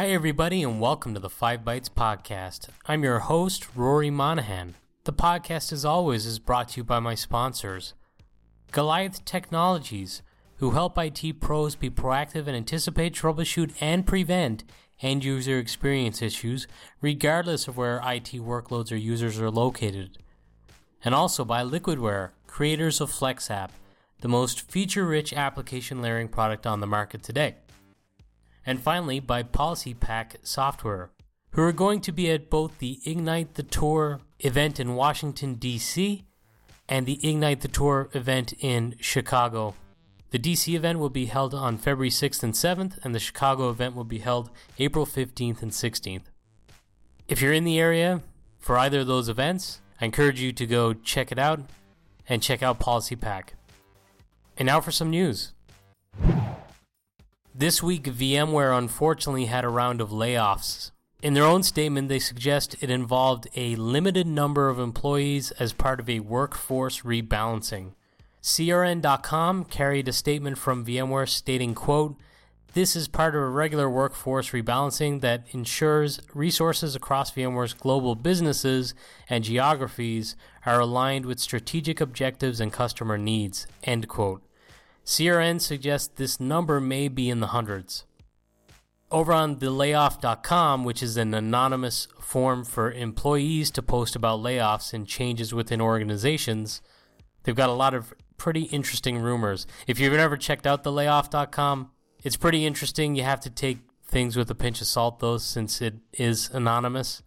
Hi, everybody, and welcome to the Five Bytes Podcast. I'm your host, Rory Monaghan. The podcast, as always, is brought to you by my sponsors Goliath Technologies, who help IT pros be proactive and anticipate, troubleshoot, and prevent end user experience issues, regardless of where IT workloads or users are located. And also by Liquidware, creators of FlexApp, the most feature rich application layering product on the market today. And finally, by PolicyPak Software, who are going to be at both the Ignite the Tour event in Washington, D.C., and the Ignite the Tour event in Chicago. The DC event will be held on February 6th and 7th, and the Chicago event will be held April 15th and 16th. If you're in the area for either of those events, I encourage you to go check it out and check out PolicyPak. And now for some news. This week, VMware unfortunately had a round of layoffs. In their own statement, they suggest it involved a limited number of employees as part of a workforce rebalancing. CRN.com carried a statement from VMware stating, quote, this is part of a regular workforce rebalancing that ensures resources across VMware's global businesses and geographies are aligned with strategic objectives and customer needs. End quote. CRN suggests this number may be in the hundreds. Over on thelayoff.com, which is an anonymous forum for employees to post about layoffs and changes within organizations, they've got a lot of pretty interesting rumors. If you've ever checked out thelayoff.com, it's pretty interesting. You have to take things with a pinch of salt, though, since it is anonymous.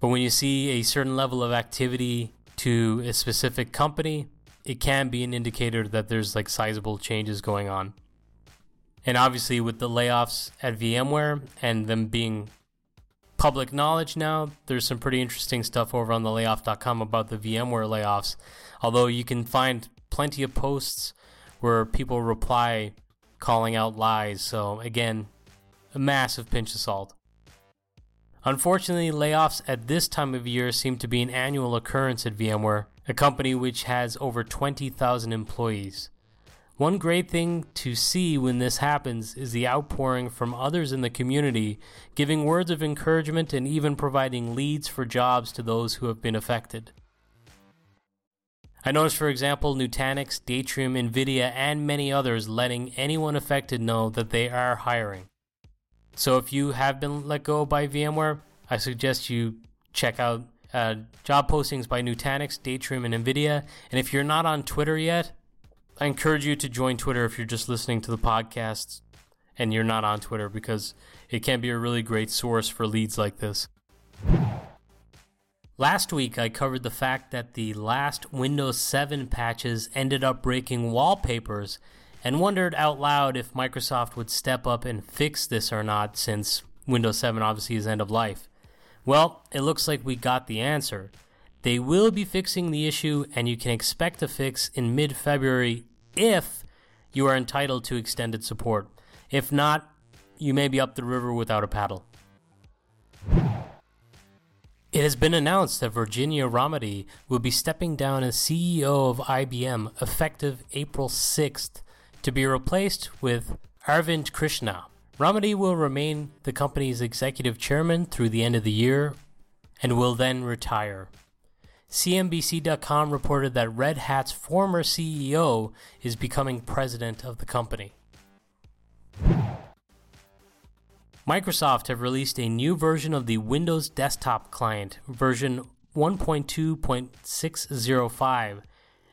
But when you see a certain level of activity to a specific company, it can be an indicator that there's like sizable changes going on. And obviously, with the layoffs at VMware and them being public knowledge now, there's some pretty interesting stuff over on the layoff.com about the VMware layoffs. Although you can find plenty of posts where people reply calling out lies. So, again, a massive pinch of salt. Unfortunately, layoffs at this time of year seem to be an annual occurrence at VMware, a company which has over 20,000 employees. One great thing to see when this happens is the outpouring from others in the community, giving words of encouragement and even providing leads for jobs to those who have been affected. I noticed, for example, Nutanix, Datrium, Nvidia, and many others letting anyone affected know that they are hiring. So if you have been let go by VMware, I suggest you check out uh, job postings by Nutanix, Datrium, and Nvidia. And if you're not on Twitter yet, I encourage you to join Twitter if you're just listening to the podcast and you're not on Twitter because it can be a really great source for leads like this. Last week, I covered the fact that the last Windows 7 patches ended up breaking wallpapers and wondered out loud if Microsoft would step up and fix this or not since Windows 7 obviously is end of life. Well, it looks like we got the answer. They will be fixing the issue, and you can expect a fix in mid February if you are entitled to extended support. If not, you may be up the river without a paddle. It has been announced that Virginia Rometty will be stepping down as CEO of IBM effective April 6th to be replaced with Arvind Krishna. Rometty will remain the company's executive chairman through the end of the year and will then retire. CNBC.com reported that Red Hat's former CEO is becoming president of the company. Microsoft have released a new version of the Windows Desktop Client, version 1.2.605,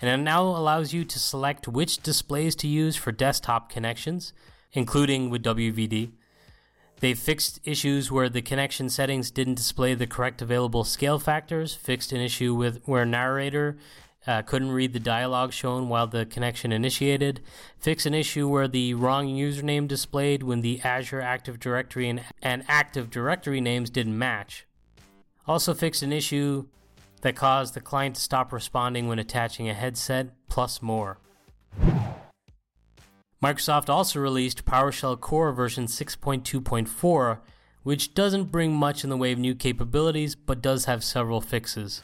and it now allows you to select which displays to use for desktop connections, including with WVD. They fixed issues where the connection settings didn't display the correct available scale factors, fixed an issue with where narrator uh, couldn't read the dialogue shown while the connection initiated, fixed an issue where the wrong username displayed when the Azure Active Directory and, and Active Directory names didn't match. Also fixed an issue that caused the client to stop responding when attaching a headset, plus more. Microsoft also released PowerShell Core version 6.2.4, which doesn't bring much in the way of new capabilities but does have several fixes.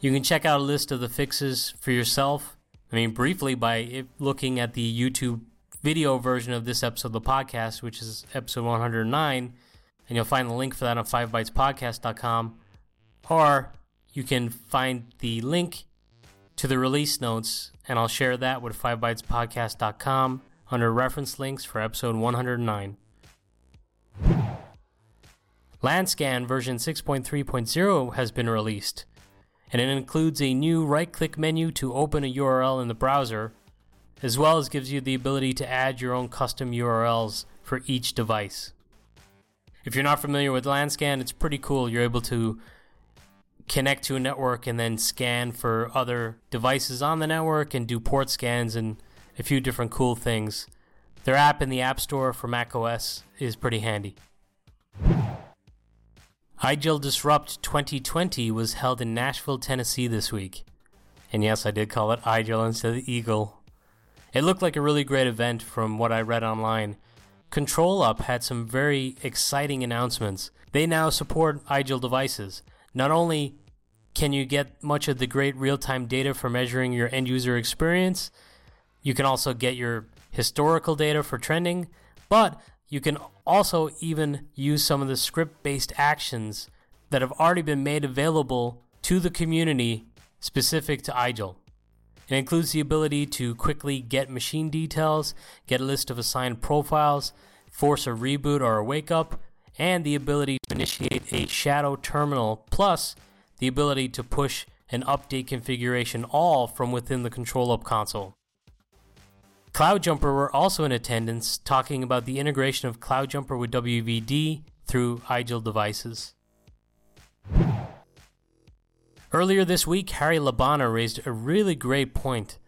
You can check out a list of the fixes for yourself. I mean, briefly by looking at the YouTube video version of this episode of the podcast, which is episode 109. and you'll find the link for that on 5bytespodcast.com. Or you can find the link to the release notes, and I'll share that with 5bytespodcast.com under reference links for episode 109. LanScan version 6.3.0 has been released, and it includes a new right click menu to open a URL in the browser, as well as gives you the ability to add your own custom URLs for each device. If you're not familiar with LanScan, it's pretty cool. You're able to connect to a network and then scan for other devices on the network and do port scans and a few different cool things. Their app in the App Store for macOS is pretty handy. IGEL Disrupt 2020 was held in Nashville, Tennessee this week. And yes, I did call it IGEL instead of Eagle. It looked like a really great event from what I read online. ControlUp had some very exciting announcements. They now support IGEL devices. Not only can you get much of the great real time data for measuring your end user experience, you can also get your historical data for trending, but you can also even use some of the script based actions that have already been made available to the community specific to IGEL. It includes the ability to quickly get machine details, get a list of assigned profiles, force a reboot or a wake up, and the ability to initiate a shadow terminal, plus the ability to push an update configuration all from within the ControlUp console. CloudJumper were also in attendance talking about the integration of CloudJumper with WVD through IGEL devices. Earlier this week, Harry Labana raised a really great point.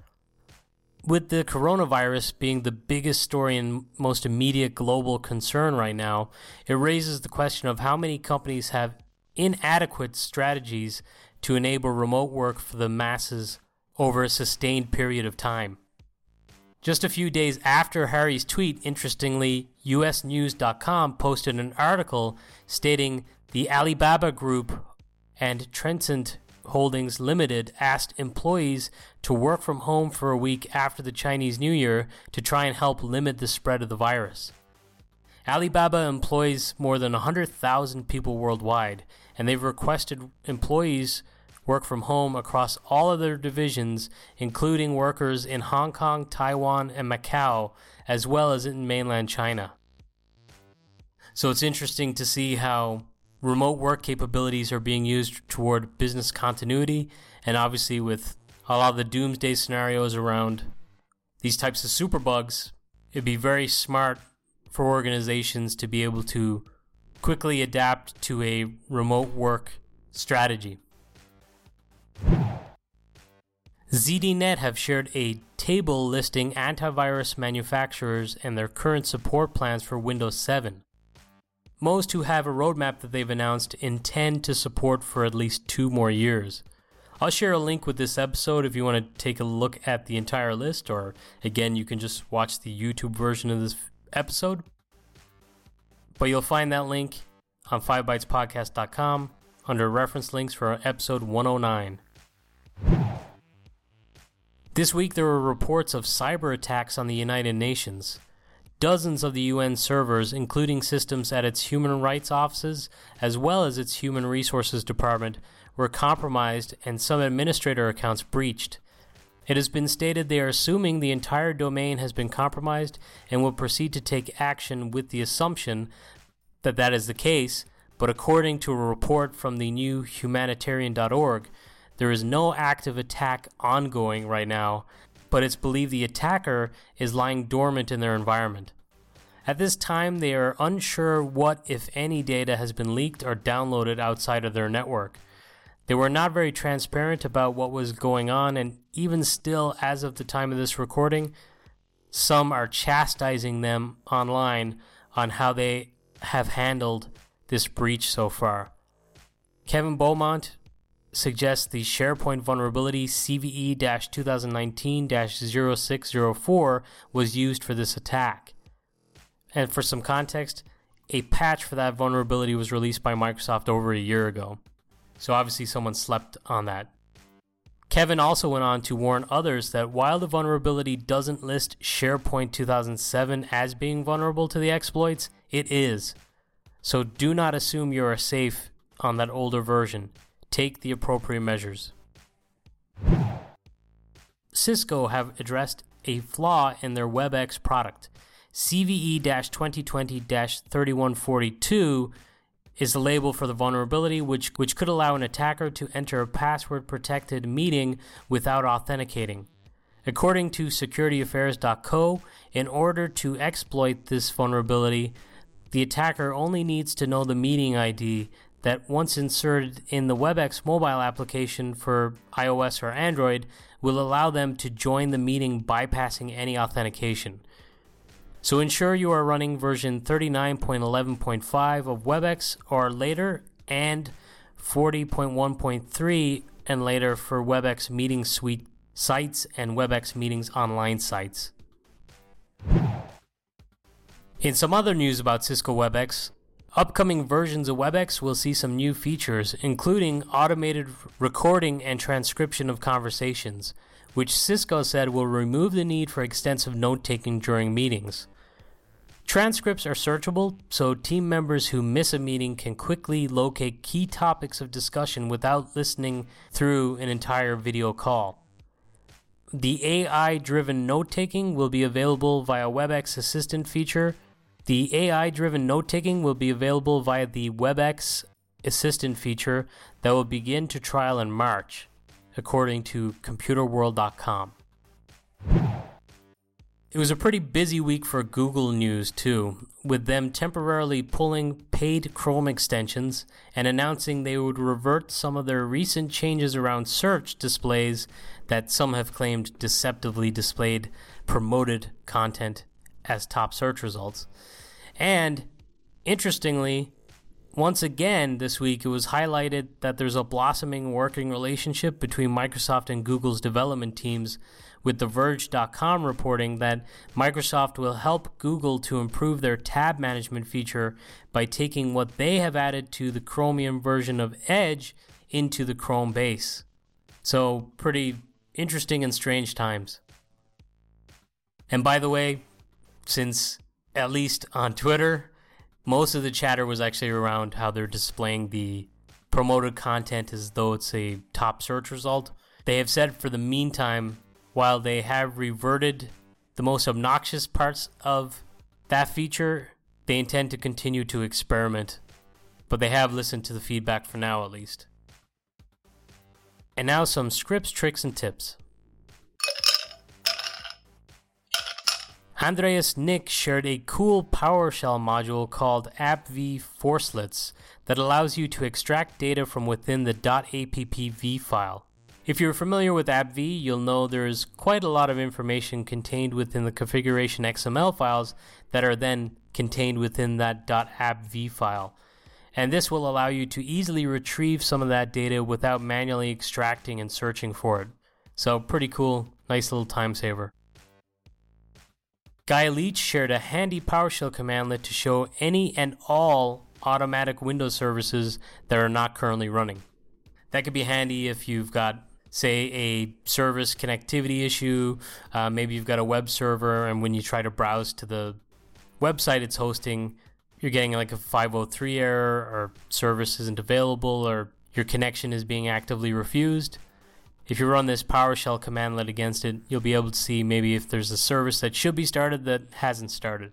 With the coronavirus being the biggest story and most immediate global concern right now, it raises the question of how many companies have inadequate strategies to enable remote work for the masses over a sustained period of time. Just a few days after Harry's tweet, interestingly, USNews.com posted an article stating the Alibaba Group and Tencent Holdings Limited asked employees to work from home for a week after the Chinese New Year to try and help limit the spread of the virus. Alibaba employs more than 100,000 people worldwide, and they've requested employees work from home across all of their divisions, including workers in Hong Kong, Taiwan, and Macau, as well as in mainland China. So it's interesting to see how remote work capabilities are being used toward business continuity, and obviously with a lot of the doomsday scenarios around these types of superbugs, it'd be very smart for organizations to be able to quickly adapt to a remote work strategy. ZDNet have shared a table listing antivirus manufacturers and their current support plans for Windows 7. Most who have a roadmap that they've announced intend to support for at least two more years. I'll share a link with this episode if you want to take a look at the entire list, or again, you can just watch the YouTube version of this episode. But you'll find that link on 5bytespodcast.com under reference links for episode 109. This week, there were reports of cyber attacks on the United Nations. Dozens of the UN servers, including systems at its human rights offices as well as its human resources department, were compromised and some administrator accounts breached. It has been stated they are assuming the entire domain has been compromised and will proceed to take action with the assumption that that is the case, but according to a report from the new humanitarian.org, there is no active attack ongoing right now, but it's believed the attacker is lying dormant in their environment. At this time, they are unsure what, if any, data has been leaked or downloaded outside of their network. They were not very transparent about what was going on, and even still, as of the time of this recording, some are chastising them online on how they have handled this breach so far. Kevin Beaumont, suggests the SharePoint vulnerability CVE 2019 0604 was used for this attack. And for some context, a patch for that vulnerability was released by Microsoft over a year ago. So obviously, someone slept on that. Kevin also went on to warn others that while the vulnerability doesn't list SharePoint 2007 as being vulnerable to the exploits, it is. So do not assume you are safe on that older version. Take the appropriate measures. Cisco have addressed a flaw in their WebEx product. CVE 2020 3142 is the label for the vulnerability, which, which could allow an attacker to enter a password protected meeting without authenticating. According to securityaffairs.co, in order to exploit this vulnerability, the attacker only needs to know the meeting ID that, once inserted in the WebEx mobile application for iOS or Android, will allow them to join the meeting bypassing any authentication. So ensure you are running version 39.11.5 of WebEx or later and 40.1.3 and later for WebEx Meeting Suite sites and WebEx Meetings Online sites. In some other news about Cisco WebEx, upcoming versions of WebEx will see some new features, including automated recording and transcription of conversations, which Cisco said will remove the need for extensive note taking during meetings. Transcripts are searchable, so team members who miss a meeting can quickly locate key topics of discussion without listening through an entire video call. The AI driven note taking will be available via WebEx Assistant feature. The AI driven note taking will be available via the WebEx Assistant feature that will begin to trial in March, according to ComputerWorld.com. It was a pretty busy week for Google News, too, with them temporarily pulling paid Chrome extensions and announcing they would revert some of their recent changes around search displays that some have claimed deceptively displayed promoted content as top search results. And interestingly, once again this week, it was highlighted that there's a blossoming working relationship between Microsoft and Google's development teams with The Verge.com reporting that Microsoft will help Google to improve their tab management feature by taking what they have added to the Chromium version of Edge into the Chrome base. So, pretty interesting and strange times. And by the way, since at least on Twitter, most of the chatter was actually around how they're displaying the promoted content as though it's a top search result. They have said for the meantime while they have reverted the most obnoxious parts of that feature, they intend to continue to experiment. But they have listened to the feedback for now, at least. And now some scripts, tricks, and tips. Andreas Nick shared a cool PowerShell module called AppV Forcelets that allows you to extract data from within the .appv file. If you're familiar with AppV, you'll know there's quite a lot of information contained within the configuration XML files that are then contained within that .appv file. And this will allow you to easily retrieve some of that data without manually extracting and searching for it. So, pretty cool, nice little time saver. Guy Leech shared a handy PowerShell commandlet to show any and all automatic Windows services that are not currently running. That could be handy if you've got say a service connectivity issue. Uh, maybe you've got a web server, and when you try to browse to the website it's hosting, you're getting like a 503 error, or service isn't available, or your connection is being actively refused. If you run this PowerShell commandlet against it, you'll be able to see maybe if there's a service that should be started that hasn't started.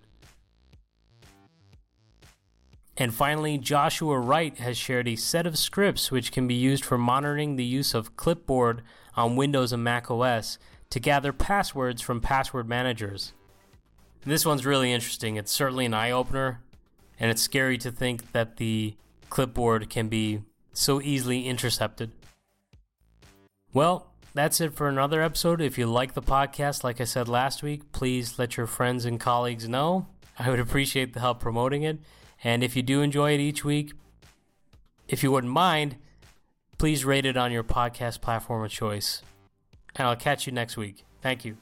And finally, Joshua Wright has shared a set of scripts which can be used for monitoring the use of Clipboard on Windows and Mac OS to gather passwords from password managers. This one's really interesting. It's certainly an eye opener, and it's scary to think that the clipboard can be so easily intercepted. Well, that's it for another episode. If you like the podcast, like I said last week, please let your friends and colleagues know. I would appreciate the help promoting it. And if you do enjoy it each week, if you wouldn't mind, please rate it on your podcast platform of choice. And I'll catch you next week. Thank you.